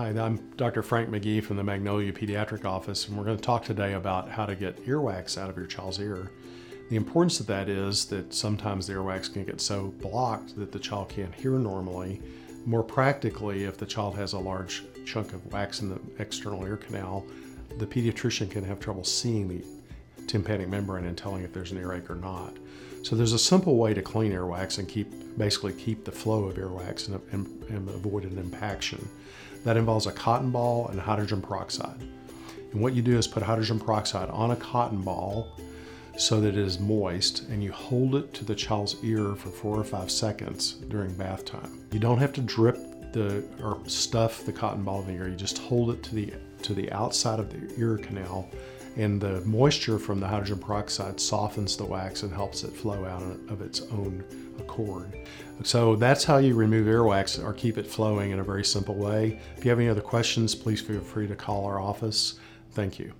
I'm Dr. Frank McGee from the Magnolia Pediatric Office, and we're going to talk today about how to get earwax out of your child's ear. The importance of that is that sometimes the earwax can get so blocked that the child can't hear normally. More practically, if the child has a large chunk of wax in the external ear canal, the pediatrician can have trouble seeing the tympanic membrane and telling if there's an earache or not. So there's a simple way to clean earwax and keep basically keep the flow of earwax and, and, and avoid an impaction. That involves a cotton ball and hydrogen peroxide. And what you do is put hydrogen peroxide on a cotton ball so that it is moist and you hold it to the child's ear for four or five seconds during bath time. You don't have to drip the or stuff the cotton ball in the ear. You just hold it to the to the outside of the ear canal and the moisture from the hydrogen peroxide softens the wax and helps it flow out of its own accord. So that's how you remove earwax or keep it flowing in a very simple way. If you have any other questions, please feel free to call our office. Thank you.